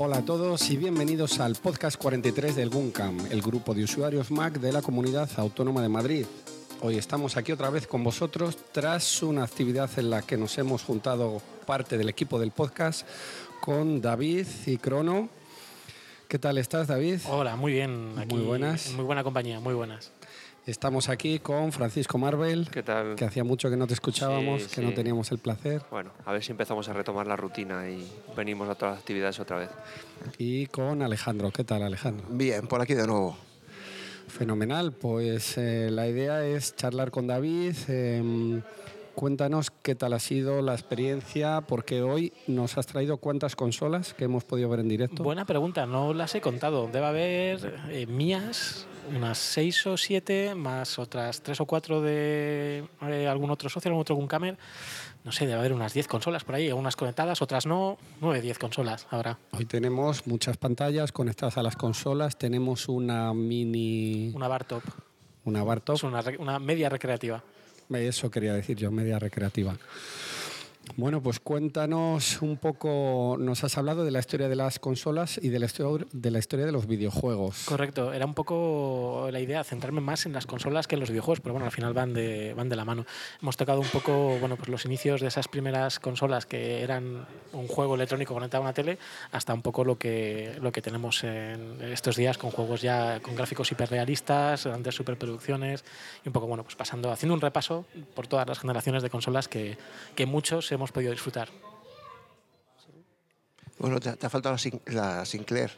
Hola a todos y bienvenidos al podcast 43 del GUNCAM, el grupo de usuarios Mac de la Comunidad Autónoma de Madrid. Hoy estamos aquí otra vez con vosotros tras una actividad en la que nos hemos juntado parte del equipo del podcast con David y Crono. ¿Qué tal estás, David? Hola, muy bien. Aquí, Muy buenas. Muy buena compañía, muy buenas. Estamos aquí con Francisco Marvel, ¿Qué tal? que hacía mucho que no te escuchábamos, Sí, que no teníamos el placer, Bueno, a ver si empezamos a retomar la rutina y venimos a todas las actividades otra vez. y con Alejandro. ¿Qué tal, Alejandro? Bien, por aquí de nuevo. Fenomenal, pues eh, la idea es charlar con David. eh, cuéntanos qué tal ha sido la experiencia, porque hoy nos has traído cuántas consolas que hemos podido ver en directo. Buena pregunta, no las he contado. Debe haber eh, mías, unas seis o siete, más otras tres o cuatro de eh, algún otro socio, algún otro Guncamer. No sé, debe haber unas 10 consolas por ahí, algunas conectadas, otras no. 9, 10 consolas habrá. Hoy tenemos muchas pantallas conectadas a las consolas, tenemos una mini, Una bar top. una bar top. Es una, re- una media recreativa. Eso quería decir yo, media recreativa. Bueno, pues cuéntanos un poco, nos has hablado de la historia de las consolas y de la historia de, los videojuegos. Correcto, era un poco la idea, centrarme más en las consolas que en los videojuegos, pero bueno, al final van de, van de la mano. Hemos tocado un poco bueno, pues los inicios de esas primeras consolas que eran un juego electrónico conectado a una tele, hasta un poco lo que, lo que tenemos en estos días con juegos ya con gráficos hiperrealistas, grandes superproducciones y un poco, bueno, pues pasando, haciendo un repaso por todas las generaciones de consolas que, que muchos hemos podido disfrutar. Bueno, te, te ha faltado la, la Sinclair.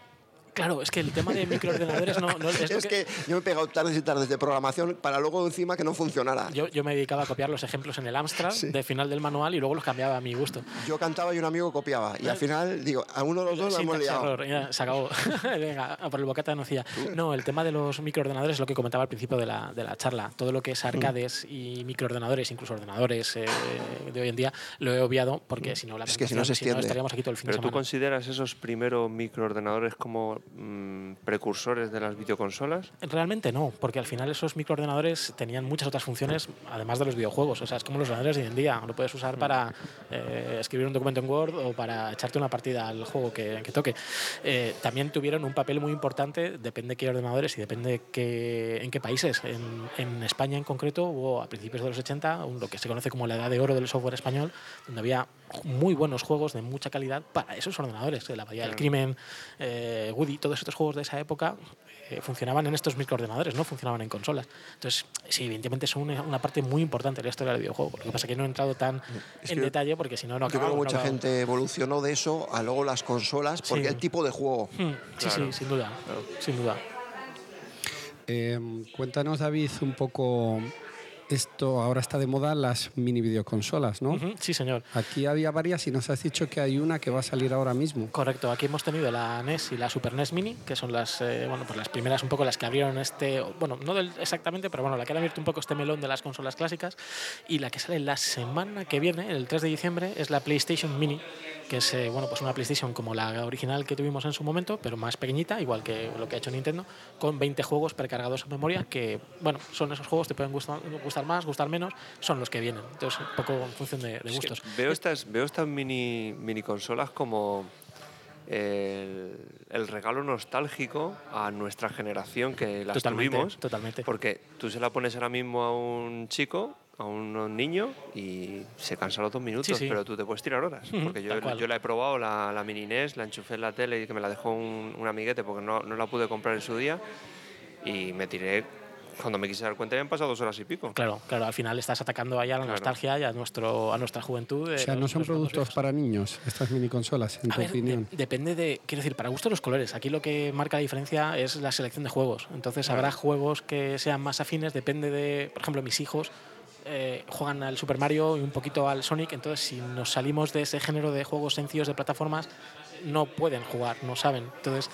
Claro, es que el tema de microordenadores no, no es Es que yo me he pegado tardes y tardes de programación para luego encima que no funcionara. Yo, yo me dedicaba a copiar los ejemplos en el Amstrad Sí. de final del manual y luego los cambiaba a mi gusto. Yo cantaba y un amigo copiaba. Y al final, digo, a uno de los dos lo hemos liado. error, ya, se acabó. Venga, a por el bocata de nocilla. No, el tema de los microordenadores es lo que comentaba al principio de la, de la charla. Todo lo que es arcades y microordenadores, incluso ordenadores eh, de hoy en día, lo he obviado porque si no, la Es que si no se extiende. estaríamos aquí todo el fin Pero de tú semana. consideras esos primeros microordenadores como mm, precursores de las videoconsolas? Realmente no, porque al final esos microordenadores tenían muchas otras funciones además de los videojuegos. O sea, es como los ordenadores de hoy en día. Lo puedes usar para eh, escribir un documento en Word o para echarte una partida al juego que, que toque. Eh, también tuvieron un papel muy importante, depende qué ordenadores y depende qué, en qué países. En, en España en concreto hubo a principios de los 80 un- lo que se conoce como la edad de oro del software español, donde había muy buenos juegos de mucha calidad para esos ordenadores. La Bahía del. Crimen, eh, Woody, todos estos juegos de esa época eh, funcionaban en estos microordenadores, no funcionaban en consolas. Entonces, sí, evidentemente son una, una parte muy importante de la historia del videojuego. Lo que pasa es que no he entrado tan Es en que detalle porque si no, no Yo creo que mucha gente evolucionó de eso a luego las consolas porque Sí. el tipo de juego. Hmm, sí, Claro. sí, sin duda. Sin duda. Eh, cuéntanos, David, un poco esto, ahora está de moda las mini videoconsolas, ¿no? Ujú, sí, señor. Aquí había varias y nos has dicho que hay una que va a salir ahora mismo. Correcto, aquí hemos tenido la NES y la Super NES Mini, que son las, eh, bueno, pues las primeras un poco las que abrieron este, bueno, no del- exactamente, pero bueno, la que han abierto un poco este melón de las consolas clásicas. Y la que sale la semana que viene, el 3 de diciembre, es la PlayStation Mini, que es, eh, bueno, pues una PlayStation como la original que tuvimos en su momento, pero más pequeñita, igual que lo que ha hecho Nintendo, con 20 juegos precargados en memoria, que, bueno, son esos juegos, te pueden gustar, gustar más, gustar menos, son los que vienen. Entonces, un poco en función de, de Es que gustos. veo estas, veo estas mini, mini consolas como el, el regalo nostálgico a nuestra generación que las Totalmente, tuvimos. totalmente. Porque tú se la pones ahora mismo a un chico, a un niño, y se cansa los dos minutos, Sí, sí. pero tú te puedes tirar horas. Porque yo, yo la he probado, la, la mini NES, la enchufé en la tele y que me la dejó un, un amiguete porque no, no la pude comprar en su día. Y me tiré, cuando me quise dar cuenta, ya han pasado dos horas y pico. Claro, claro, al final estás atacando ahí a la Claro. nostalgia y a, nuestro, a nuestra juventud. O sea, no los- son los productos para niños estas mini consolas, en A tu ver, de- opinión. depende de, quiero decir, para gusto los colores. Aquí lo que marca la diferencia es la selección de juegos. Entonces habrá juegos que sean más afines, depende de, por ejemplo, mis hijos eh, juegan al Super Mario y un poquito al Sonic, entonces si nos salimos de ese género de juegos sencillos de plataformas, no pueden jugar, no saben. Entonces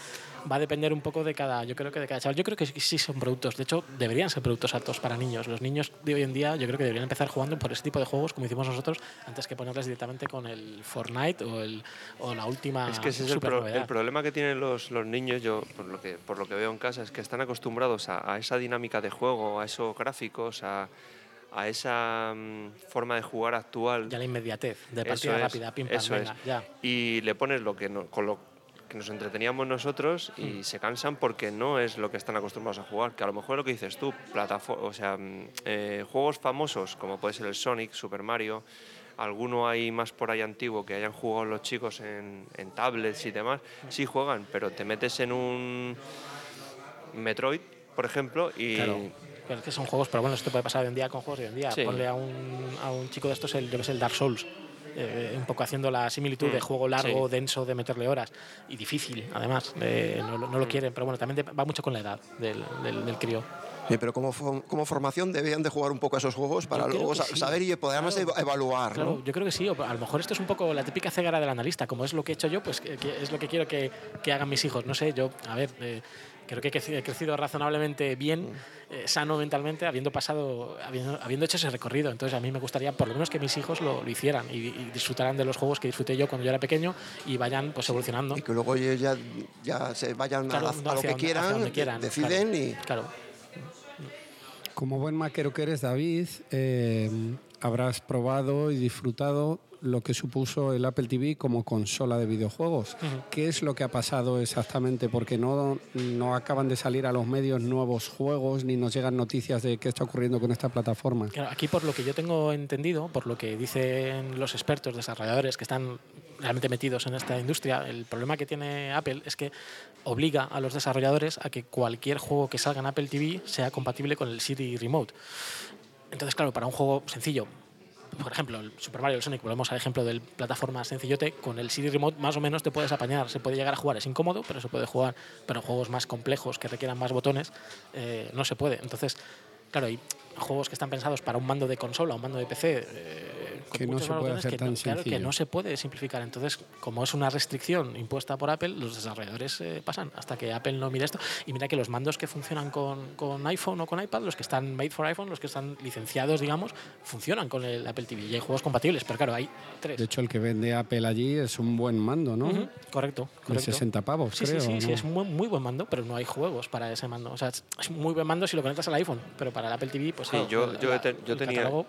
va a depender un poco de cada, yo creo que de cada chaval. Yo creo que sí son productos, de hecho deberían ser productos aptos para niños. Los niños de hoy en día yo creo que deberían empezar jugando por ese tipo de juegos como hicimos nosotros antes que ponerles directamente con el Fortnite o, el, o la última Es que ese es el, pro- el problema que tienen los, los niños, yo por lo, que, por lo que veo en casa, es que están acostumbrados a, a esa dinámica de juego, a esos gráficos, a, a esa mm, forma de jugar actual. Ya la inmediatez, de partida es, rápida, pim pam, venga, ya. Y le pones lo que no, con lo que nos entreteníamos nosotros y se cansan porque no es lo que están acostumbrados a jugar. Que a lo mejor es lo que dices tú, o sea, mm, eh, juegos famosos como puede ser el Sonic, Super Mario, alguno hay más por ahí antiguo que hayan jugado los chicos en, en tablets y demás, sí juegan, pero te metes en un Metroid, por ejemplo, y Claro. Pero es que son juegos, pero bueno, esto puede pasar hoy en día con juegos de hoy en día. Sí. Ponle a un, a un chico de estos el, yo qué sé, el Dark Souls. Eh, un poco haciendo la similitud de Mm, juego largo, sí. denso, de meterle horas y difícil, además. eh, no, lo- no Mm. lo quieren, pero bueno, también va mucho con la edad del, del, del crío. Sí, pero como, como formación debían de jugar un poco a esos juegos para luego sí. saber y poder además Claro. eva- evaluar, Claro, ¿no? yo creo que sí. A lo mejor esto es un poco la típica ceguera del analista. Como es lo que he hecho yo, pues que- que es lo que quiero que, que hagan mis hijos. No sé, yo, a ver, eh, creo que he crecido, razonablemente bien, eh, sano mentalmente, habiendo pasado, habiendo, habiendo hecho ese recorrido. Entonces a mí me gustaría por lo menos que mis hijos lo, lo hicieran y, y disfrutaran de los juegos que disfruté yo cuando yo era pequeño y vayan pues evolucionando. Y que luego ellos ya, ya se vayan a, Claro, la- no a lo que donde- quieran, hacia donde quieran, deciden claro. y... Claro. Como buen maquero que eres, David, eh, habrás probado y disfrutado lo que supuso el Apple TV como consola de videojuegos. ¿Qué es lo que ha pasado exactamente? Porque no, no acaban de salir a los medios nuevos juegos ni nos llegan noticias de qué está ocurriendo con esta plataforma. Aquí por lo que yo tengo entendido, por lo que dicen los expertos desarrolladores que están realmente metidos en esta industria, el problema que tiene Apple es que obliga a los desarrolladores a que cualquier juego que salga en Apple TV sea compatible con el Siri Remote. Entonces, claro, para un juego sencillo, por ejemplo, el Super Mario, el Sonic, volvemos al ejemplo del plataforma sencillote, con el Siri Remote más o menos te puedes apañar, se puede llegar a jugar, es incómodo, pero se puede jugar, pero juegos más complejos que requieran más botones, eh, no se puede. Entonces, claro, hay juegos que están pensados para un mando de consola, un mando de PC, eh, con Que no se puede botones hacer que tan no, claro, que sencillo. no se puede simplificar. Entonces, como es una restricción impuesta por Apple, los desarrolladores eh, pasan hasta que Apple no mire esto. Y mira que los mandos que funcionan con, con iPhone o con iPad, los que están made for iPhone, los que están licenciados, digamos, funcionan con el Apple TV. Y hay juegos compatibles, pero claro, hay tres. De hecho, el que vende Apple allí es un buen mando, ¿no? Correcto, correcto. 60 pavos, Sí, creo. sí, sí, sí, ¿no? es un muy, muy buen mando, pero no hay juegos para ese mando. O sea, es es un muy buen mando si lo conectas al iPhone, pero para el Apple TV, pues Sí, claro, yo, la- yo, la- te- yo el tenía, catálogo-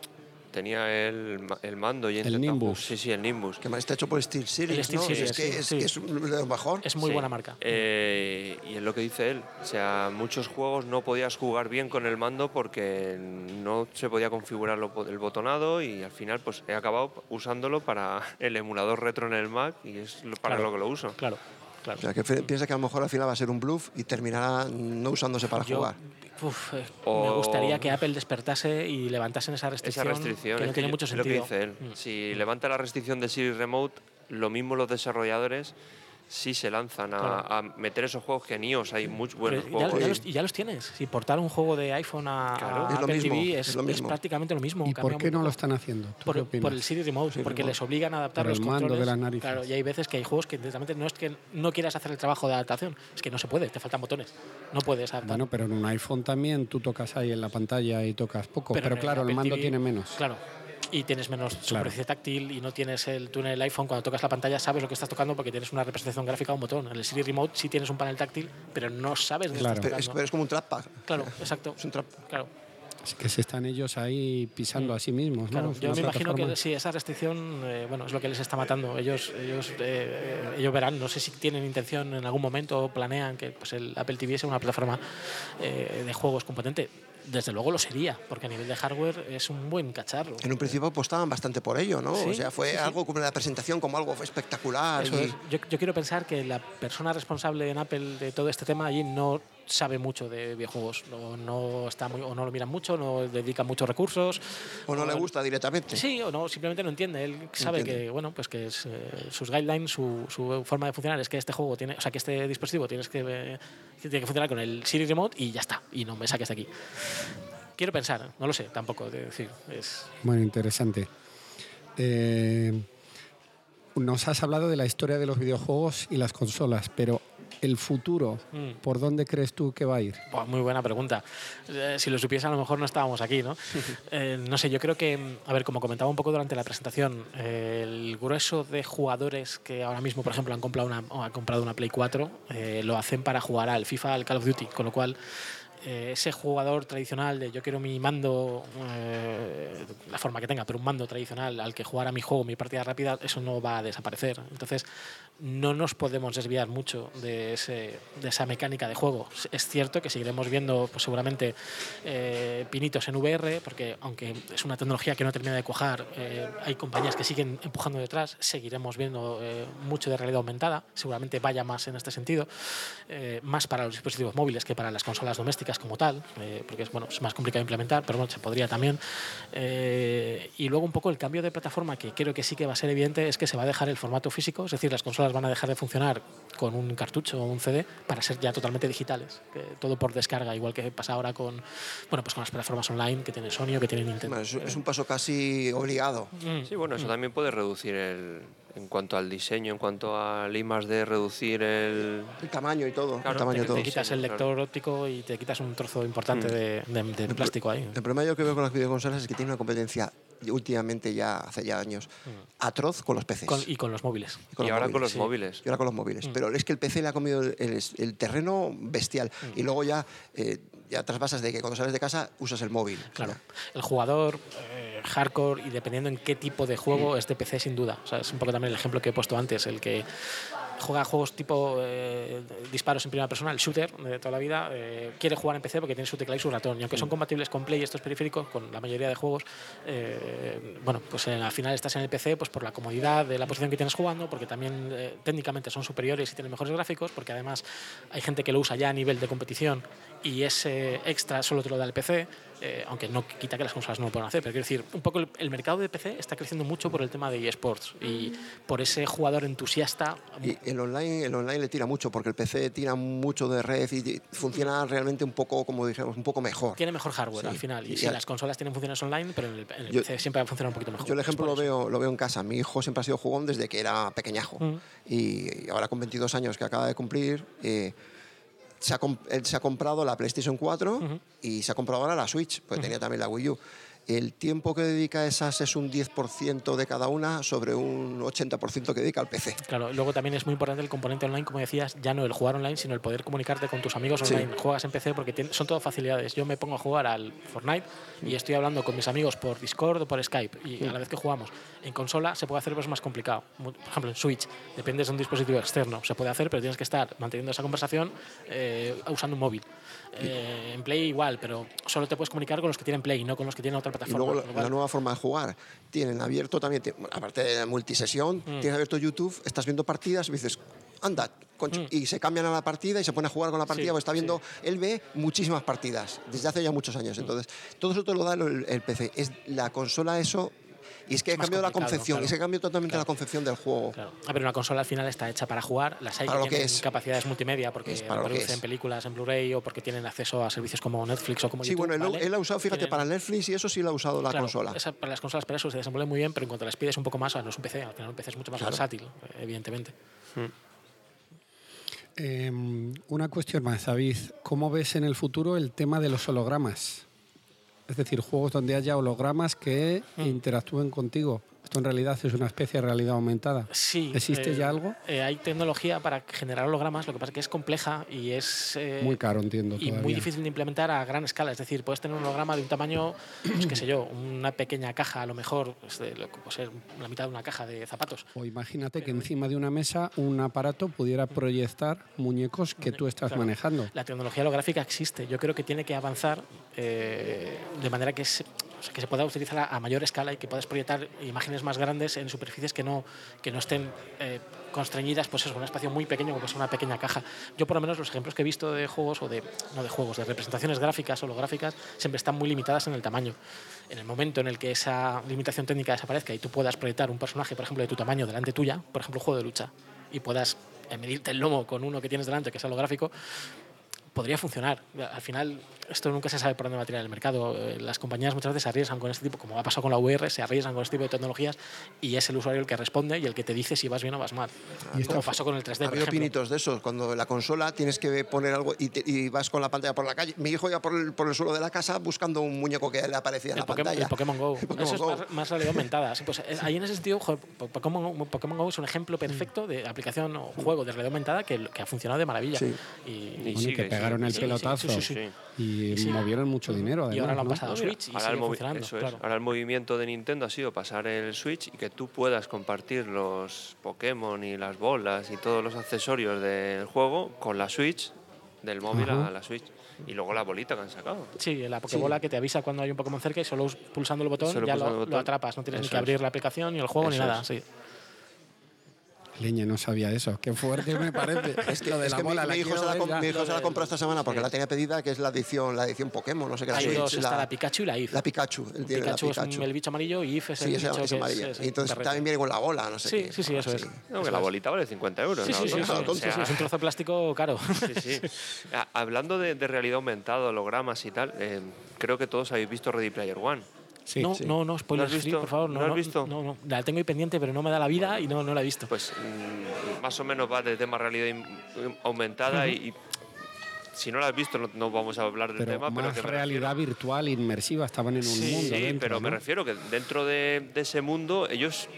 tenía el, ma- el mando y he El Nimbus. Sí, sí, el Nimbus. Que está hecho por Steel Series, El Steel ¿no? Series, es que sí, es, sí. que es lo mejor. es muy Sí. buena marca. Eh, y es lo que dice él. O sea, muchos juegos no podías jugar bien con el mando porque no se podía configurar lo- el botonado y al final pues he acabado usándolo para el emulador retro en el Mac y es lo- para Claro. lo que lo uso. Claro, claro. O sea, que piensa que a lo mejor al final va a ser un bluff y terminará no usándose para Yo, jugar. Uf, eh, me gustaría que Apple despertase y levantasen esa Esa restricción, restricción que no tiene mucho es lo que sentido. dice él. Mm. Si levanta la restricción de Siri Remote, lo mismo los desarrolladores sí se lanzan a, Claro. a meter esos juegos que en iOS hay muchos buenos Pero ya, juegos. ya los, y ya los tienes. Si portar un juego de iPhone a, Claro. a Es Apple mismo, TV es, es lo es mismo. prácticamente lo mismo. ¿Y por muy qué no lo están haciendo? ¿Tú qué Por, por el Siri Remote, Siri porque Remote. les obligan a adaptar Por el los mando de controles. las narices. Claro, y hay veces que hay juegos que directamente no es que no quieras hacer el trabajo de adaptación, es que no se puede, te faltan botones. No puedes adaptar. Bueno, pero en un iPhone también tú tocas ahí en la pantalla y tocas poco. Pero, en claro, el Apple mando TV tiene menos. Claro. Y tienes menos superficie táctil y no tienes el tú en el iPhone cuando tocas la pantalla sabes lo que estás tocando porque tienes una representación gráfica o un botón. En el Siri Remote sí tienes un panel táctil, pero no sabes qué Claro. estás es, tocando. pero es como un trackpad. Claro, exacto. Es un trap. Claro. Es que se están ellos ahí pisando a sí mismos, ¿no? Claro, Es yo me imagino que sí, esa restricción eh, bueno, es lo que les está matando. Ellos, ellos, eh, ellos verán, no sé si tienen intención en algún momento o planean que pues, el Apple TV sea una plataforma eh, de juegos competente. Desde luego lo sería, porque a nivel de hardware es un buen cacharro. En un principio apostaban bastante por ello, ¿no? Sí, o sea, fue sí, algo como la presentación, como algo espectacular. Eso y- es. Yo, yo quiero pensar que la persona responsable en Apple de todo este tema allí no sabe mucho de videojuegos, o no, está muy, o no lo mira mucho, no dedica muchos recursos. O no le gusta directamente. Sí, o no, simplemente no entiende. Él sabe Entiende. que, bueno, pues que es, eh, sus guidelines, su, su forma de funcionar es que este juego tiene, o sea, que este dispositivo tienes que, eh, tiene que funcionar con el Siri Remote y ya está, y no me saques de aquí. Quiero pensar, no lo sé tampoco, de decir, es Bueno, interesante. Eh, nos has hablado de la historia de los videojuegos y las consolas, pero el futuro, Mm. ¿por dónde crees tú que va a ir? Muy buena pregunta. Eh, si lo supiese, a lo mejor no estábamos aquí, ¿no? Eh, no sé, yo creo que, a ver, como comentaba un poco durante la presentación, eh, el grueso de jugadores que ahora mismo, por ejemplo, han comprado una, han comprado una Play 4 eh, lo hacen para jugar al FIFA, al Call of Duty, con lo cual eh, ese jugador tradicional de yo quiero mi mando, eh, la forma que tenga, pero un mando tradicional al que jugar a mi juego, mi partida rápida, eso no va a desaparecer. Entonces, no nos podemos desviar mucho de, ese, de esa mecánica de juego. Es cierto que seguiremos viendo pues, seguramente eh, pinitos en VR, porque aunque es una tecnología que no termina de cuajar, hay compañías que siguen empujando detrás, seguiremos viendo mucho de realidad aumentada, seguramente vaya más en este sentido, más para los dispositivos móviles que para las consolas domésticas como tal, eh, porque es, bueno, es más complicado de implementar, pero bueno, se podría también. Eh, y luego un poco el cambio de plataforma que creo que sí que va a ser evidente es que se va a dejar el formato físico, es decir, las consolas van a dejar de funcionar con un cartucho o un CD para ser ya totalmente digitales, que todo por descarga, igual que pasa ahora con, bueno, pues con las plataformas online que tiene Sony o que tiene Nintendo. Bueno, es, es un paso casi obligado. Mm. Sí, bueno, eso también puede reducir el. En cuanto al diseño, en cuanto al I de reducir el. El tamaño y todo. Claro, el tamaño y te- todo. te quitas el Claro. lector óptico y te quitas un trozo importante de, de- de plástico ahí. El problema yo que veo con las videoconsolas es que tiene una competencia últimamente ya hace ya años atroz con los PCs. Con- y con los móviles. Y Y ahora con los sí. móviles. Y ahora con los móviles. Pero es que el PC le ha comido el, el- el terreno bestial. Y luego ya, eh, ya trasvasas de que cuando sales de casa usas el móvil. Claro. El jugador eh, hardcore y dependiendo en qué tipo de juego es de PC sin duda. O sea, es un poco también el ejemplo que he puesto antes, el que juega juegos tipo eh, disparos en primera persona, el shooter de toda la vida, eh, quiere jugar en PC porque tiene su teclado y su ratón. Y aunque son compatibles con Play y estos periféricos, con la mayoría de juegos, eh, bueno, pues eh, al final estás en el PC pues por la comodidad de la posición que tienes jugando, porque también eh, técnicamente son superiores y tienen mejores gráficos, porque además hay gente que lo usa ya a nivel de competición y ese extra solo te lo da el PC, eh, aunque no quita que las consolas no lo puedan hacer. Pero quiero decir, un poco el, el mercado de PC está creciendo mucho por el tema de eSports y por ese jugador entusiasta. Y el online, el online le tira mucho porque el PC tira mucho de red y funciona realmente un poco, como dijéramos, un poco mejor. Tiene mejor hardware Sí. al final. Y, Y a- las consolas tienen funciones online, pero en el, en el Yo- PC siempre va a funcionar un poquito mejor. Yo el ejemplo lo veo, lo veo en casa. Mi hijo siempre ha sido jugón desde que era pequeñajo. Mm. Y ahora con 22 años que acaba de cumplir, eh, se, ha, él se ha comprado la PlayStation 4 y se ha comprado ahora la Switch, pues tenía también la Wii U. El tiempo que dedica a esas es un 10% de cada una sobre un 80% que dedica al PC. Claro, luego también es muy importante el componente online, como decías, ya no el jugar online, sino el poder comunicarte con tus amigos Sí. online. Juegas en PC porque son todo facilidades. Yo me pongo a jugar al Fortnite y estoy hablando con mis amigos por Discord o por Skype y a la vez que jugamos. En consola se puede hacer, pero es más complicado. Por ejemplo, en Switch, dependes de un dispositivo externo. Se puede hacer, pero tienes que estar manteniendo esa conversación eh, usando un móvil. Eh, en Play igual, pero solo te puedes comunicar con los que tienen Play, no con los que tienen otra Y luego la, nueva forma de jugar. Tienen abierto también, aparte de la multisesión, tienes abierto YouTube, estás viendo partidas y dices, anda, concho", y se cambian a la partida y se pone a jugar con la partida, Sí, porque está viendo, él ve muchísimas partidas desde hace ya muchos años. Entonces, todo eso te lo da el, el PC. Es la consola eso, y es que ha cambiado la concepción, claro. y se cambia totalmente Claro. la concepción del juego. Claro. A ver, una consola al final está hecha para jugar. Las hay Para que lo que tienen es. capacidades multimedia porque Es para lo que producen es. películas en Blu-ray o porque tienen acceso a servicios como Netflix o como Sí, YouTube. bueno, él, ¿vale? él ha usado, fíjate, Tienen- para Netflix y eso sí lo ha usado la claro, consola. esa- para las consolas, para eso se desenvuelve muy bien, pero en cuanto les pides un poco más, no es un PC. Al final un PC es mucho más Claro. versátil, evidentemente. Eh, una cuestión más, David. ¿Cómo ves en el futuro el tema de los hologramas? Es decir, juegos donde haya hologramas que interactúen contigo. Esto en realidad es una especie de realidad aumentada. Sí. ¿Existe eh, ya algo? eh, hay tecnología para generar hologramas, lo que pasa es que es compleja y es. eh, Muy caro, entiendo. y todavía. muy difícil de implementar a gran escala. Es decir, puedes tener un holograma de un tamaño, pues qué sé yo, una pequeña caja, a lo mejor, pues, de la mitad de una caja de zapatos. O imagínate que encima de una mesa un aparato pudiera proyectar muñecos que tú estás Claro. manejando. La tecnología holográfica existe. Yo creo que tiene que avanzar eh, de manera que se, que se pueda utilizar a, mayor escala y que puedas proyectar imágenes más grandes en superficies que no, que no estén eh, constreñidas pues en un espacio muy pequeño como es una pequeña caja. Yo por lo menos los ejemplos que he visto de juegos o de no de juegos, de representaciones gráficas holográficas siempre están muy limitadas en el tamaño. En el momento en el que esa limitación técnica desaparezca y tú puedas proyectar un personaje, por ejemplo, de tu tamaño delante tuya, por ejemplo, un juego de lucha, y puedas medirte el lomo con uno que tienes delante, que es holográfico, podría funcionar. Al final, esto nunca se sabe por dónde va a tirar el mercado. Eh, Las compañías muchas veces se arriesgan con este tipo, como ha pasado con la VR, se arriesgan con este tipo de tecnologías y es el usuario el que responde y el que te dice si vas bien o vas mal. Y esto como pasó con el 3D, Ha habido pinitos de esos, cuando en la consola tienes que poner algo y, te- y vas con la pantalla por la calle. Mi hijo iba por el, por el suelo de la casa buscando un muñeco que le aparecía en El la Pokémon, pantalla. el Pokémon Go. El Pokémon Eso es Go. más, más realidad aumentada. Sí, pues, eh, ahí en ese sentido, Pokémon, Go- Pokémon Go es un ejemplo perfecto de aplicación o juego de realidad aumentada que, que ha funcionado de maravilla. Sí. Y, Y y sigue, que pega pegaron el Sí, sí, pelotazo sí, sí, sí. y Sí. movieron mucho dinero. Además, y ahora lo han ¿no? pasado a Mira, Switch y ahora, sigue funcionando. eso es. claro. Ahora el movimiento de Nintendo ha sido pasar el Switch y que tú puedas compartir los Pokémon y las bolas y todos los accesorios del juego con la Switch, del móvil Ajá. a la Switch. Y luego la bolita que han sacado. Sí, la Pokébola que te avisa cuando hay un Pokémon cerca y solo pulsando el botón Solo ya lo, el lo botón. atrapas. No tienes ni Eso que abrir es. la aplicación, ni el juego, ni Eso nada. es. Sí. Leña, no sabía eso. Qué fuerte me parece. Es que, Lo de es la que mi- bola, mi, la hijo se la, com- mi hijo se la compró esta semana porque sí. la tenía pedida, que es la edición, la edición Pokémon, no sé qué la Hay Switch, dos, está la, la Pikachu y la If. la Pikachu. Él tiene la Pikachu, Pikachu. es el bicho amarillo y If es Sí, el bicho es es, y entonces también viene con la bola, no sé Sí, qué. sí, sí, eso es. No, que la bolita vale 50 euros. Sí, la sí, sí, es un trozo de plástico caro. Sí, sí. Hablando de, de realidad aumentada, hologramas y tal, eh, creo que todos habéis visto Ready Player One. Sí. no, sí. no, no, spoilers ¿No has free, visto? por favor. No, ¿No has visto? No, no, la tengo ahí pendiente, pero no me da la vida y no, no la he visto. Pues mm, más o menos va de tema realidad aumentada y, y si no la has visto no, no vamos a hablar del Pero tema. pero más que me realidad virtual inmersiva. Estaban en un Sí, mundo Sí, dentro, pero me ¿no? refiero que dentro de, de ese mundo ellos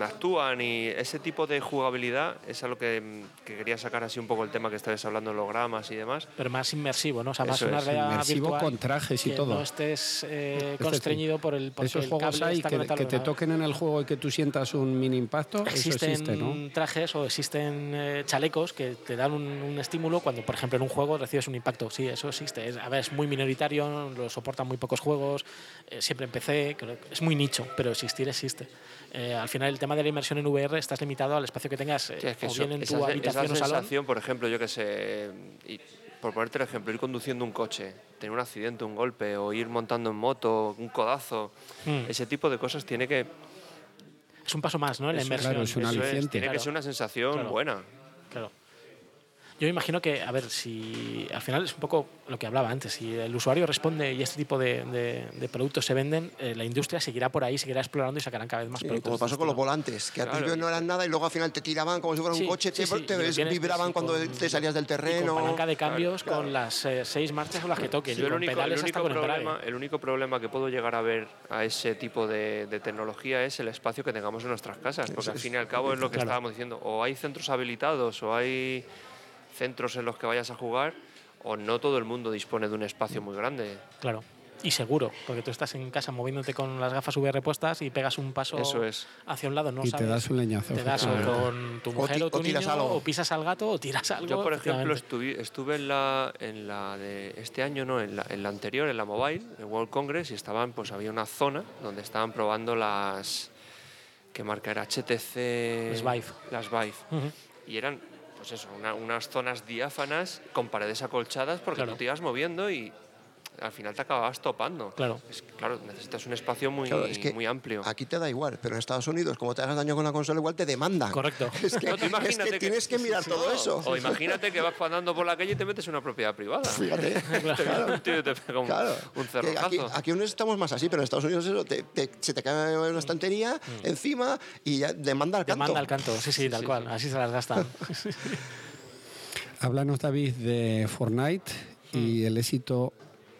actúan y ese tipo de jugabilidad es a lo que, mm, que quería sacar así un poco el tema que estabas hablando, hologramas y demás. Pero más inmersivo, ¿no? O sea, más Eso una es, inmersivo virtual con trajes y que todo. no estés eh, constreñido por el Esos el juegos cable hay que, que te toquen en el juego y que tú sientas un mini impacto. Existen Eso existe, ¿no? trajes o existen eh, chalecos que te dan un, un estímulo cuando, por ejemplo, en un juego recibes un impacto. Sí, eso existe. Es, a ver, es muy minoritario, lo soportan muy pocos juegos, eh, siempre en que es muy nicho, pero existir existe. Eh, al final, el tema de la inmersión en VR estás limitado al espacio que tengas, eh, Sí, es que o eso- bien en esa, tu esa habitación o salón. sensación, por ejemplo, yo que sé, y por ponerte el ejemplo, ir conduciendo un coche, tener un accidente, un golpe, o ir montando en moto, un codazo, Mm. ese tipo de cosas tiene que, Es un paso más, ¿no? En la inmersión. claro, es un es, tiene que ser una sensación Claro. buena. Claro. Yo me imagino que, a ver, si al final es un poco lo que hablaba antes, si el usuario responde y este tipo de, de- de productos se venden, eh, la industria seguirá por ahí, seguirá explorando y sacarán cada vez más Sí, productos. como pasó este con los volantes, que al Claro, principio y- no eran nada y luego al final te tiraban como si fuera Sí, un coche, sí, te, sí, te y lo ves- tienes, vibraban cuando con- te salías del Y con terreno. palanca de cambios con las eh, seis marchas o las que toques, Yo el único, pedales problema, el único problema que puedo llegar a ver a ese tipo de, de tecnología es el espacio que tengamos en nuestras casas, porque al fin y al cabo es lo que Claro. estábamos diciendo, o hay centros habilitados o hay centros en los que vayas a jugar, o no todo el mundo dispone de un espacio muy grande. Claro. Y seguro, porque tú estás en casa moviéndote con las gafas VR puestas y pegas un paso Eso es. hacia un lado, no y sabes. te das un leñazo. Te das o con tu O mujer o tu o tiras niño, algo. o pisas al gato o tiras algo. Yo, por ejemplo, estuve, estuve en la, en la de este año, no, en la, en la anterior, en la Mobile, en World Congress, y estaban, pues había una zona donde estaban probando las. ¿Qué marca era? HTC. Las Vive. Las Vive. Y eran, pues eso, una- unas zonas diáfanas con paredes acolchadas porque Claro. tú te ibas moviendo y al final te acababas topando. Claro. Es claro, necesitas un espacio muy, Claro, es que muy amplio. Aquí te da igual, pero en Estados Unidos, como te hagas daño con la consola, igual te demandan. Correcto. Es que, No, tú es imagínate que tienes que mirar todo No, eso. O imagínate que vas andando por la calle y te metes en una propiedad privada. Fíjate. Te viene un tío y te pega un, Claro. un cerrojazo. aquí, aquí aún estamos más así, pero en Estados Unidos eso te- te- se te cae una estantería encima y ya demanda al canto. manda al canto, sí, sí, tal sí, cual. sí. Así se las gastan. Háblanos, David, de Fortnite y Hmm. el éxito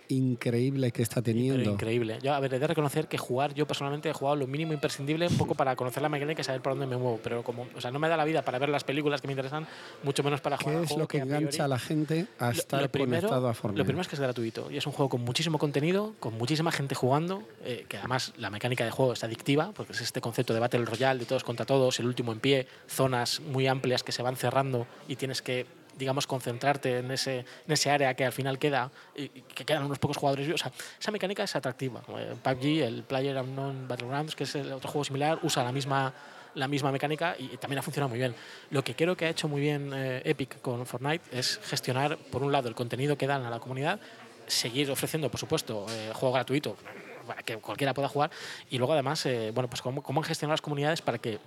increíble que está Pero teniendo. increíble. Yo, a ver, he de reconocer que jugar, yo personalmente he jugado lo mínimo imprescindible, un poco para conocer la mecánica y saber por dónde me muevo. Pero como, o sea, no me da la vida para ver las películas que me interesan, mucho menos para jugar. ¿Qué es lo que a priori- engancha a la gente a Lo- estar lo primero- conectado a Fortnite? Lo primero es que es gratuito y es un juego con muchísimo contenido, con muchísima gente jugando, eh, que además la mecánica de juego es adictiva, porque es este concepto de Battle Royale, de todos contra todos, el último en pie, zonas muy amplias que se van cerrando y tienes que digamos, concentrarte en ese, en ese área que al final queda y que quedan unos pocos jugadores. O sea, esa mecánica es atractiva. Eh, PUBG, el Player Unknown Battlegrounds, que es el otro juego similar, usa la misma la misma mecánica y también ha funcionado muy bien. Lo que creo que ha hecho muy bien eh, Epic con Fortnite es gestionar, por un lado, el contenido que dan a la comunidad, seguir ofreciendo, por supuesto, eh, juego gratuito para que cualquiera pueda jugar y luego además, eh, bueno, pues cómo, cómo han gestionado las comunidades para que, eh,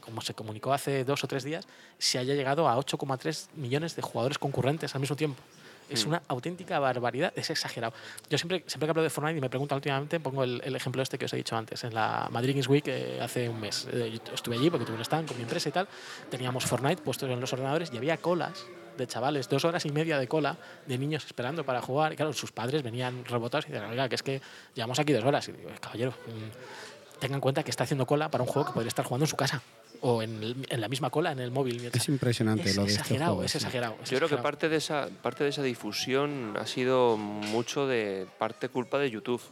como se comunicó hace dos o tres días, se haya llegado a 8,3 millones de jugadores concurrentes al mismo tiempo. Es una auténtica barbaridad, es exagerado. Yo siempre, siempre que hablo de Fortnite y me preguntan últimamente, pongo el, el ejemplo este que os he dicho antes. En la Madrid Games Week eh, hace un mes, eh, yo estuve allí porque tuve un stand con mi empresa y tal. Teníamos Fortnite puestos en los ordenadores y había colas de chavales, dos horas y media de cola de niños esperando para jugar. Y claro, sus padres venían rebotados y decían, oiga, que es que llevamos aquí dos horas. Y digo, caballero, mm, tenga en cuenta que está haciendo cola para un juego que podría estar jugando en su casa o en, el- en la misma cola en el móvil. Es impresionante Es lo de este exagerado, juego, es exagerado. es Yo creo que parte de esa parte de esa difusión ha sido mucho de parte culpa de YouTube.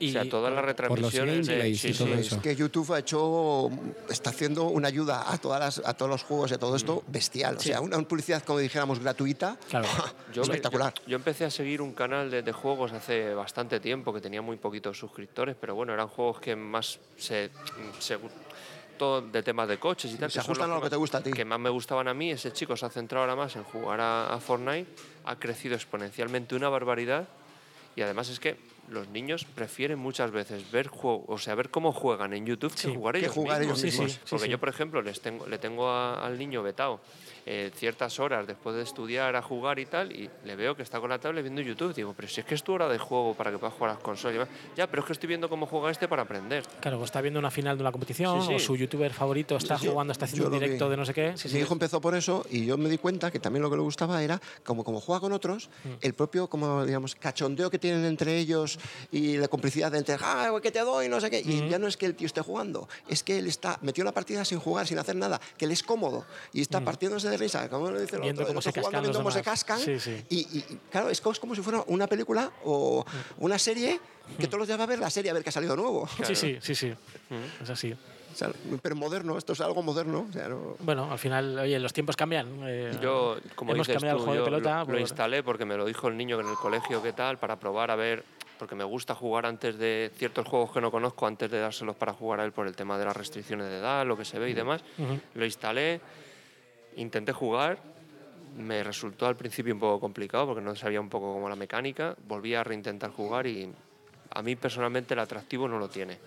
Y o sea, todas las retransmisiones de sí, sí. Es que YouTube ha hecho, está haciendo una ayuda a, todas las, a todos los juegos y a todo esto bestial. O Sí. sea, una, una publicidad, como dijéramos, gratuita. Claro. Yo, espectacular. Yo, yo empecé a seguir un canal de, de juegos hace bastante tiempo que tenía muy poquitos suscriptores, pero bueno, eran juegos que más se, se- de temas de coches y tal. se que ajustan a lo que te gusta a ti. Que más me gustaban a mí. Ese chico se ha centrado ahora más en jugar a, a Fortnite, ha crecido exponencialmente una barbaridad y además es que los niños prefieren muchas veces ver juego, o sea, ver cómo juegan en YouTube Sí, que jugar que ellos jugar mismos. ellos Sí, sí, mismos. sí, Porque sí. yo, por ejemplo, les tengo, le tengo a- al niño vetado eh, ciertas horas después de estudiar a jugar y tal, y le veo que está con la tablet viendo YouTube. Digo, pero si es que es tu hora de juego para que puedas jugar a las consolas. Ya, pero es que estoy viendo cómo juega este para aprender. Claro, pues está viendo una final de una competición Sí, sí. o su youtuber favorito está jugando, está haciendo un directo vi. de no sé qué. Sí, Mi sí. hijo empezó por eso y yo me di cuenta que también lo que le gustaba era, como, como juega con otros, Mm. el propio como, digamos, cachondeo que tienen entre ellos y la complicidad de entre, ah, que te doy, no sé qué. Mm. Y ya no es que el tío esté jugando, es que él está metido en la partida sin jugar, sin hacer nada, que él es cómodo y está partiéndose de risa, como lo dice el Mm. Viendo otro, cómo se cascan viendo cómo se cascan. Sí, sí. Y, y- claro, es como, si fuera una película o una serie que todos los días va a ver la serie a ver qué ha salido nuevo. Sí, sí, sí, sí. Es así. O sea, pero moderno, esto es algo moderno. O sea, no- Bueno, al final, oye, los tiempos cambian. eh, Yo, como hemos dices cambiado tú, el juego yo de pelota. lo, lo por- instalé porque me lo dijo el niño en el colegio qué tal, para probar a ver, porque me gusta jugar antes de ciertos juegos que no conozco, antes de dárselos para jugar a él por el tema de las restricciones de edad, lo que se ve y demás. Ujú. Lo instalé, intenté jugar, me resultó al principio un poco complicado porque no sabía un poco cómo la mecánica, volví a reintentar jugar y a mí personalmente el atractivo no lo tiene,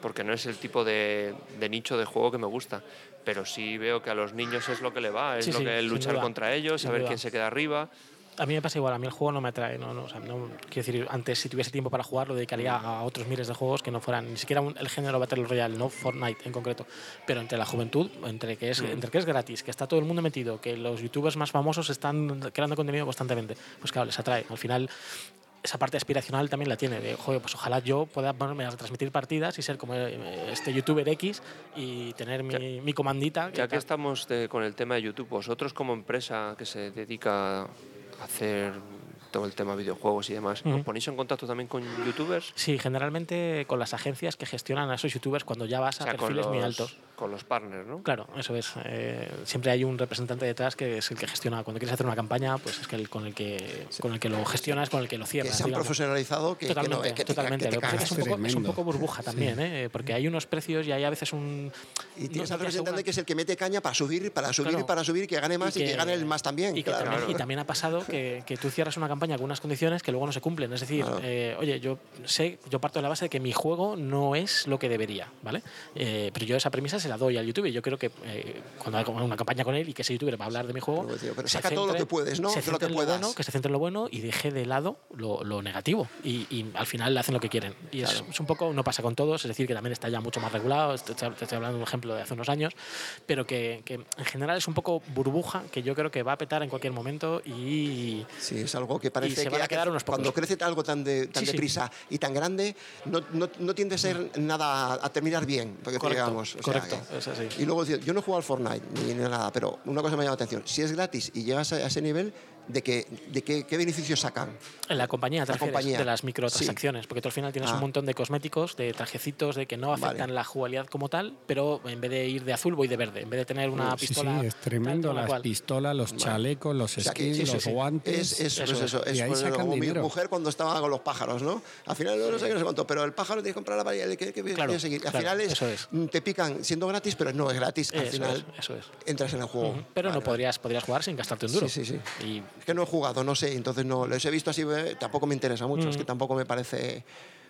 porque no es el tipo de, de nicho de juego que me gusta, pero sí veo que a los niños es lo que le va, es Sí, lo sí, que sin luchar contra ellos, saber quién se queda arriba. A mí me pasa igual, a mí el juego no me atrae. No, no, o sea, no- quiero decir, antes si tuviese tiempo para jugar lo dedicaría a otros miles de juegos que no fueran ni siquiera un- el género Battle Royale, no Fortnite en concreto. Pero entre la juventud, entre que, es, entre que es gratis, que está todo el mundo metido, que los youtubers más famosos están creando contenido constantemente, pues claro, les atrae. Al final esa parte aspiracional también la tiene. De, joder, pues ojalá yo pueda ponerme a transmitir partidas y ser como eh, este youtuber X y tener mi, mi comandita. Ya que estamos de- con el tema de YouTube, vosotros como empresa que se dedica hacer todo el tema videojuegos y demás, ¿os ponéis en contacto también con youtubers? Sí, generalmente con las agencias que gestionan a esos youtubers cuando ya vas O a sea, con perfiles muy los- altos. Con los partners, ¿no? Claro, eso es. Eh, siempre hay un representante detrás que es el que gestiona. Cuando quieres hacer una campaña, pues es que el, con, el que, con el que lo gestionas, con el que lo que cierras. se han digamos. profesionalizado que, que no, Totalmente, es que te, totalmente. que te Lo que pasa es que un, poco, es un poco burbuja también, ¿eh? porque hay unos precios y hay a veces un... Y tienes no al te representante aseguran- que es el que mete caña para subir, para subir y Claro. para subir, que gane más y que, que- gane el más también. Y, que claro. también, y también ha pasado que, que tú cierras una campaña con unas condiciones que luego no se cumplen. Es decir, Claro. eh, oye, yo sé, yo parto de la base de que mi juego no es lo que debería, ¿vale? Eh, pero yo esa premisa se la doy al youtuber. Yo creo que eh, cuando haga una campaña con él y que ese youtuber va a hablar de mi juego, Pero, tío, pero saca todo lo que puedes, ¿no? se lo que centre puedas. bueno, que se centre en lo bueno y deje de lado lo, lo negativo. Y, y al final hacen lo que quieren. Y es, es un poco, no pasa con todos, es decir, que también está ya mucho más regulado. Te, te estoy hablando de un ejemplo de hace unos años, pero que, que en general es un poco burbuja que yo creo que va a petar en cualquier momento y. Sí, es algo que parece se que, van a quedar unos pocos. cuando crece algo tan, de, tan Sí, sí. deprisa y tan grande, no, no, no tiende a ser nada a terminar bien, porque Correcto, digamos. o correcto, que- es así. Y luego, yo no he jugado al Fortnite ni, nada, pero una cosa me llama la atención. Si es gratis y llegas a ese nivel, ¿de, qué, de qué, qué beneficios sacan? En la compañía, La compañía. de las microtransacciones, porque tú al final tienes Ah. un montón de cosméticos, de trajecitos, de que no afectan Vale. la jugabilidad como tal, pero en vez de ir de azul voy de verde, en vez de tener una Sí, sí, pistola. es tal, tremendo. tal, Las cual. pistolas, los chalecos, los O sea, que- skins, sí, sí, los sí. guantes. Es, es- Eso pues es. eso, es ahí pues como mi dinero. mujer cuando estaba con los pájaros, ¿no? Al final no sé qué, no sé cuánto, pero el pájaro tiene que comprar la varilla, ¿qué, qué, qué Claro, seguir? Al claro, final es, eso es. mm, te pican siendo gratis, pero no es gratis. Al Eso final es, eso es. entras en el juego. Pero Vale, no podrías, podrías jugar sin gastarte un duro. Sí, sí, sí. Es que no he jugado, no sé, entonces no. Los he visto así, eh, tampoco me interesa mucho, Mm. es que tampoco me parece.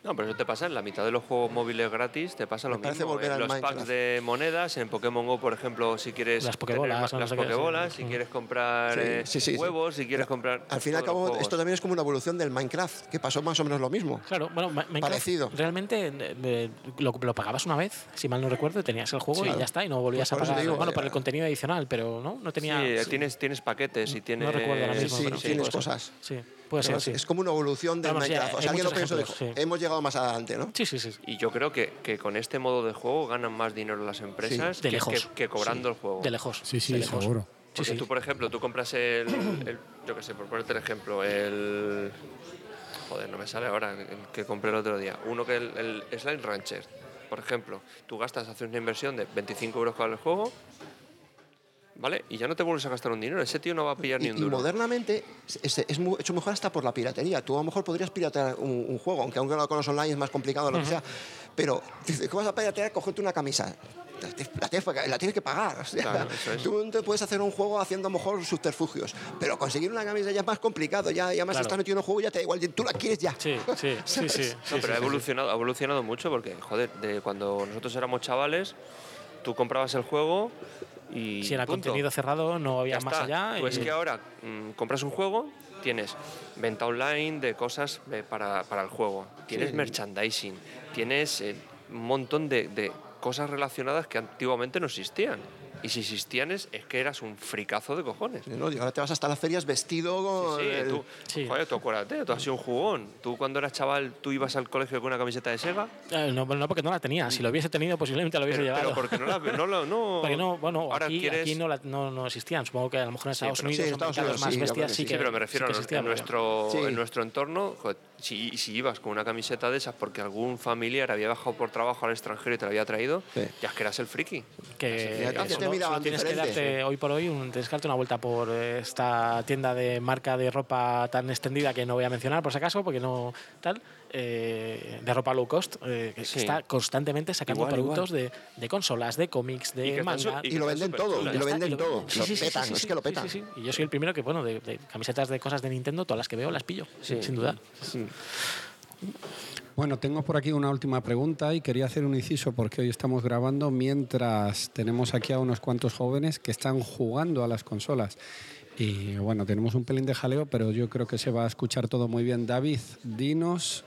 No, pero eso te pasa en la mitad de los juegos móviles gratis, te pasa lo Me mismo. En al los Minecraft. packs de monedas, en Pokémon Go, por ejemplo, si quieres Las Pokébolas, no las. Pokébolas, si quieres comprar Sí, eh, sí, sí, sí. huevos, si quieres comprar. Al fin y al cabo, esto también es como una evolución del Minecraft, que pasó más o menos lo mismo. Claro, bueno, Minecraft Parecido. realmente eh, eh, lo, lo pagabas una vez, si mal no recuerdo, tenías el juego Sí, y claro. ya está, y no volvías Pues a pagar. digo, bueno, eh, por el contenido adicional, pero no, no tenía. Sí, tienes, tienes paquetes y tienes. recuerdo ahora mismo, sí, pero sí, tienes cosas. Sí. Puede ser, es, sí. es como una evolución del Vamos, Minecraft. o hay sea, alguien lo pensó dijo, sí. hemos llegado más adelante, ¿no? Sí, sí, sí. Y yo creo que, que con este modo de juego ganan más dinero las empresas De que, lejos. que- que cobrando el juego. De lejos. Sí, sí, de lejos. seguro. Porque Sí, sí. tú, por ejemplo, tú compras el, el- yo qué sé, por ponerte el ejemplo, el... Joder, no me sale ahora, el que compré el otro día. Uno que el, el Slime Rancher, por ejemplo. Tú gastas, haces una inversión de 25 euros para el juego, ¿vale? Y ya no te vuelves a gastar un dinero. Ese tío no va a pillar Y, ni un y duro. modernamente es, es- hecho mejor hasta por la piratería. Tú a lo mejor podrías piratear un, un juego, aunque aunque con los online es más complicado, lo que sea. Pero, ¿cómo vas a piratear? Cogerte una camisa. La tienes- La tienes, que pagar. o sea, Claro, es. Tú te puedes hacer un juego haciendo a lo mejor subterfugios, pero conseguir una camisa ya es más complicado. Ya, ya más Claro. estás metido en un juego, ya te da igual. Tú la quieres ya. Sí, sí, sí, sí. No, sí, pero sí, ha sí, evolucionado, ha evolucionado mucho porque, joder, de cuando nosotros éramos chavales, tú comprabas el juego y. Si era punto. contenido cerrado, no había más allá. Pues y- que ahora mm, compras un juego, tienes venta online de cosas eh, para, para el juego, tienes merchandising, tienes eh, un montón de, de cosas relacionadas que antiguamente no existían. Y si existían es, es que eras un fricazo de cojones. ¿no? Y ahora te vas hasta las ferias vestido con. Sí, el- tú, Sí. joder, tú acuérdate, tú has sido un jugón. Tú cuando eras chaval, tú ibas al colegio con una camiseta de Sega, Eh, no, no, porque no la tenía. Si lo hubiese tenido, posiblemente lo hubiese pero, llevado. pero porque no la... No, la- no, Porque no, bueno, ahora aquí, quieres... aquí no, la- no, no existían. Supongo que a lo mejor en Estados Unidos Sí, son Estados Unidos, más sí, bestias. Sí, sí. que, Sí, pero me refiero sí que en, pero- nuestro, Sí. en nuestro entorno, joder, si, si ibas con una camiseta de esas porque algún familiar había bajado por trabajo al extranjero y te la había traído, Sí. ya es que eras el friki. que Miraban tienes que darte hoy por hoy un, tienes que darte una vuelta por eh, esta tienda de marca de ropa tan extendida que no voy a mencionar por si acaso porque no tal eh, de ropa low cost eh, que Sí. está constantemente sacando Igual, productos De, de consolas de cómics de manga Y lo venden todo, y lo venden todo. Lo petan, sí, es que lo petan. sí, sí. Y yo soy el primero que, bueno, de, de camisetas de cosas de Nintendo, todas las que veo las pillo, Sí. sin duda. Bueno, tengo por aquí una última pregunta y quería hacer un inciso porque hoy estamos grabando mientras tenemos aquí a unos cuantos jóvenes que están jugando a las consolas. Y bueno, tenemos un pelín de jaleo, pero yo creo que se va a escuchar todo muy bien. David, dinos,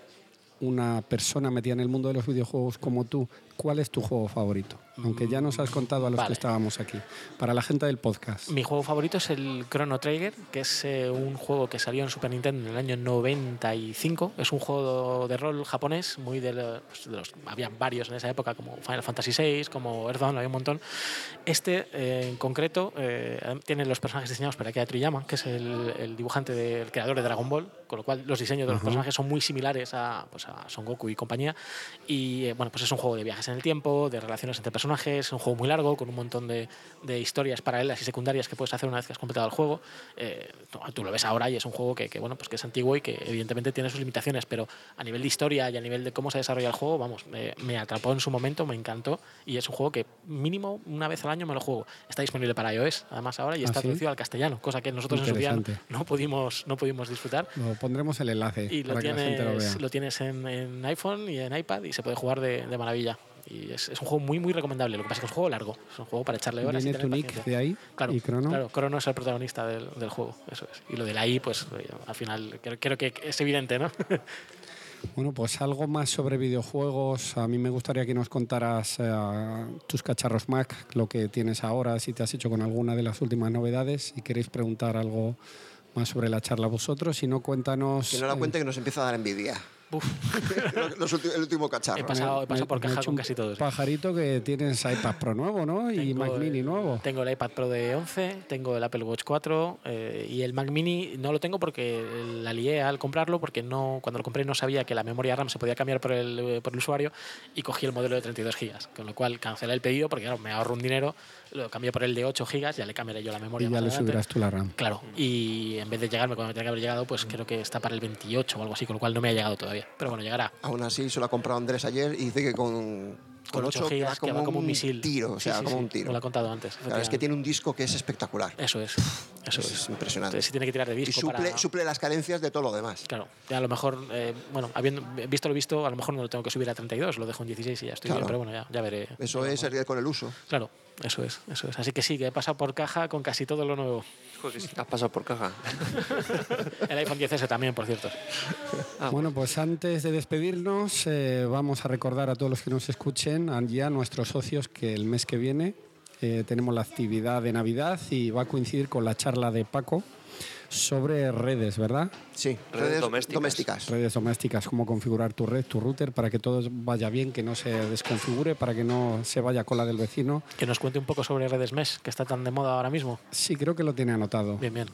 una persona metida en el mundo de los videojuegos como tú, ¿cuál es tu juego favorito? Aunque ya nos has contado a los Vale. que estábamos aquí. Para la gente del podcast. Mi juego favorito es el Chrono Trigger, que es eh, un juego que salió en Super Nintendo en el año 95. Es un juego de rol japonés, muy de, lo- pues, de los. Había varios en esa época, como Final Fantasy VI, como Earthbound, había un montón. Este, eh, en concreto, eh, tiene los personajes diseñados por Akira Toriyama, que es el, el dibujante del creador de Dragon Ball, con lo cual los diseños de los personajes son muy similares a, pues, a Son Goku y compañía. Y eh, bueno, pues es un juego de viajes en el tiempo, de relaciones entre personajes, es un juego muy largo, con un montón de, de historias paralelas y secundarias que puedes hacer una vez que has completado el juego. Eh, tú, tú lo ves ahora y es un juego que, que, bueno, pues que es antiguo y que evidentemente tiene sus limitaciones, pero a nivel de historia y a nivel de cómo se desarrolla el juego, vamos, me, me atrapó en su momento, me encantó y es un juego que mínimo una vez al año me lo juego. Está disponible para iOS, además ahora, y ¿Ah, está sí? traducido al castellano, cosa que nosotros en su día no, pudimos, no pudimos disfrutar. Lo pondremos el enlace Y lo para que la gente lo vea. tienes, lo tienes en, en iPhone y en iPad y se puede jugar de, de maravilla. Y es, es un juego muy, muy recomendable. Lo que pasa es que es un juego largo. Es un juego para echarle horas. y tener tu de ahí Claro, y Crono. claro, Crono es el protagonista del, del juego, eso es. Y lo de la I, pues eh, al final creo, creo que es evidente, ¿no? Bueno, pues algo más sobre videojuegos. A mí me gustaría que nos contaras eh, tus cacharros Mac, lo que tienes ahora, si te has hecho con alguna de las últimas novedades. Si queréis preguntar algo más sobre la charla vosotros, si no, cuéntanos. Que no la eh, cuente que nos empieza a dar envidia. Uf, Los ulti- el último cacharro. He pasado- he pasado por caja con casi todos. Pajarito que tienes iPad Pro nuevo, ¿no? y Tengo Mac Mini nuevo. Tengo el iPad Pro de 11, tengo el Apple Watch 4 eh, y el Mac Mini no lo tengo porque la lié al comprarlo porque no cuando lo compré no sabía que la memoria RAM se podía cambiar por el, eh, por el usuario y cogí el modelo de 32 gigas, con lo cual cancelé el pedido porque claro, me ahorro un dinero, lo cambié por el de 8 gigas, ya le cambiaré yo la memoria. Y ya más le adelante. subirás tú la RAM. Claro, y en vez de llegarme cuando me tenía que haber llegado, pues creo que está para el 28 o algo así, con lo cual no me ha llegado todavía. Pero bueno, llegará. Aún así, se lo ha comprado Andrés ayer y dice que con, Con 8 8 gigas que va como un misil. tiro, o sea, sí, como sí, un tiro. Me lo ha contado antes. Claro, es que tiene un disco que es espectacular. Eso es, eso Es es. impresionante. Entonces, tiene que tirar de Y disco suple, para... suple las carencias de todo lo demás. Claro, ya a lo mejor, eh, bueno, habiendo visto lo visto, a lo mejor no lo tengo que subir a 32, lo dejo en 16 y ya estoy Claro. bien, pero bueno, ya, ya veré. Eso es el con el uso. Claro, eso es, eso es. Así que sí, que he pasado por caja con casi todo lo nuevo. Joder, has pasado por caja. El iPhone 10S también, por cierto. Ah, Bueno, pues antes de despedirnos, eh, vamos a recordar a todos los que nos escuchen, a ya nuestros socios, que el mes que viene eh, tenemos la actividad de Navidad y va a coincidir con la charla de Paco sobre redes, ¿verdad? Sí, Redes redes, domésticas. domésticas. Redes domésticas, cómo configurar tu red, tu router para que todo vaya bien, que no se desconfigure, para que no se vaya con la del vecino. Que nos cuente un poco sobre redes mesh, que está tan de moda ahora mismo. Sí, creo que lo tiene anotado. Bien, bien.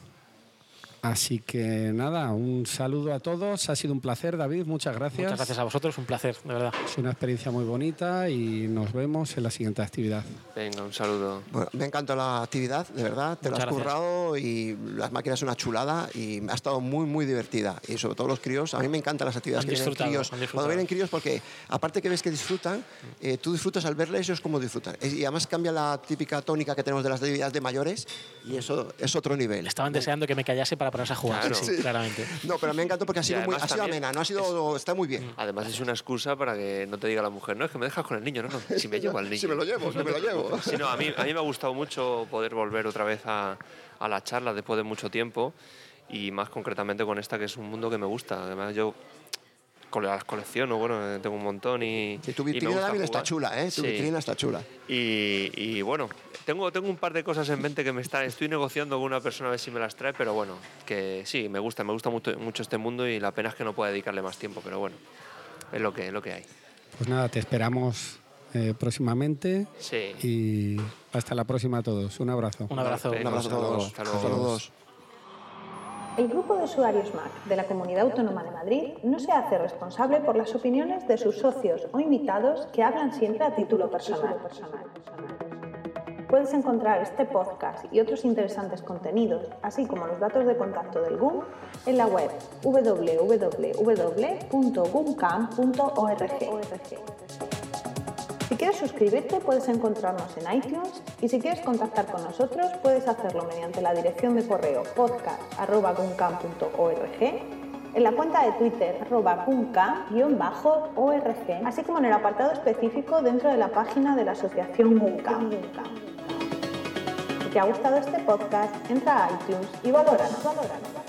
Así que nada, un saludo a todos. Ha sido un placer, David. Muchas gracias. Muchas gracias a vosotros, un placer, de verdad. Es una experiencia muy bonita y nos vemos en la siguiente actividad. Venga, un saludo. Bueno, me encantó la actividad, de verdad. Te Muchas la has gracias. currado y las máquinas son una chulada y ha estado muy, muy divertida. Y sobre todo los críos. A mí me encantan las actividades Han que vienen críos. Cuando vienen críos, porque aparte que ves que disfrutan, eh, tú disfrutas al verles ellos como disfrutan. Y además cambia la típica tónica que tenemos de las actividades de mayores y eso es otro nivel. Estaban deseando que me callase para ponerse a jugar, Claro. sí, claramente. No, pero me encantó porque ha sido, muy, ha sido amena, no ha sido, está muy bien. Además es una excusa para que no te diga la mujer, no, es que me dejas con el niño, no, no, si me llevo al niño. Si me lo llevo, si me lo llevo. Sí, no, a mí, a mí me ha gustado mucho poder volver otra vez a, a la charla después de mucho tiempo y más concretamente con esta que es un mundo que me gusta. Además yo las colecciono, bueno, tengo un montón y... Tu vitrina también está chula, ¿eh? Tu Sí. vitrina está chula. Y, y bueno, tengo, tengo un par de cosas en mente que me está, estoy negociando con una persona a ver si me las trae, pero bueno, que sí, me gusta, me gusta mucho, mucho este mundo y la pena es que no pueda dedicarle más tiempo, pero bueno, es lo que, es lo que hay. Pues nada, te esperamos eh, próximamente Sí. y hasta la próxima a todos. Un abrazo. Un abrazo. Un abrazo a todos. Hasta luego. Saludos. El grupo de usuarios Mac de la Comunidad Autónoma de Madrid no se hace responsable por las opiniones de sus socios o invitados que hablan siempre a título personal. Puedes encontrar este podcast y otros interesantes contenidos, así como los datos de contacto del GUM, en la web www.gumcam.org. Si quieres suscribirte puedes encontrarnos en iTunes y si quieres contactar con nosotros puedes hacerlo mediante la dirección de correo podcast.guncam.org, en la cuenta de Twitter arroba guncam-org, así como en el apartado específico dentro de la página de la asociación Guncam. Si te ha gustado este podcast, entra a iTunes y valóranos. valóranos.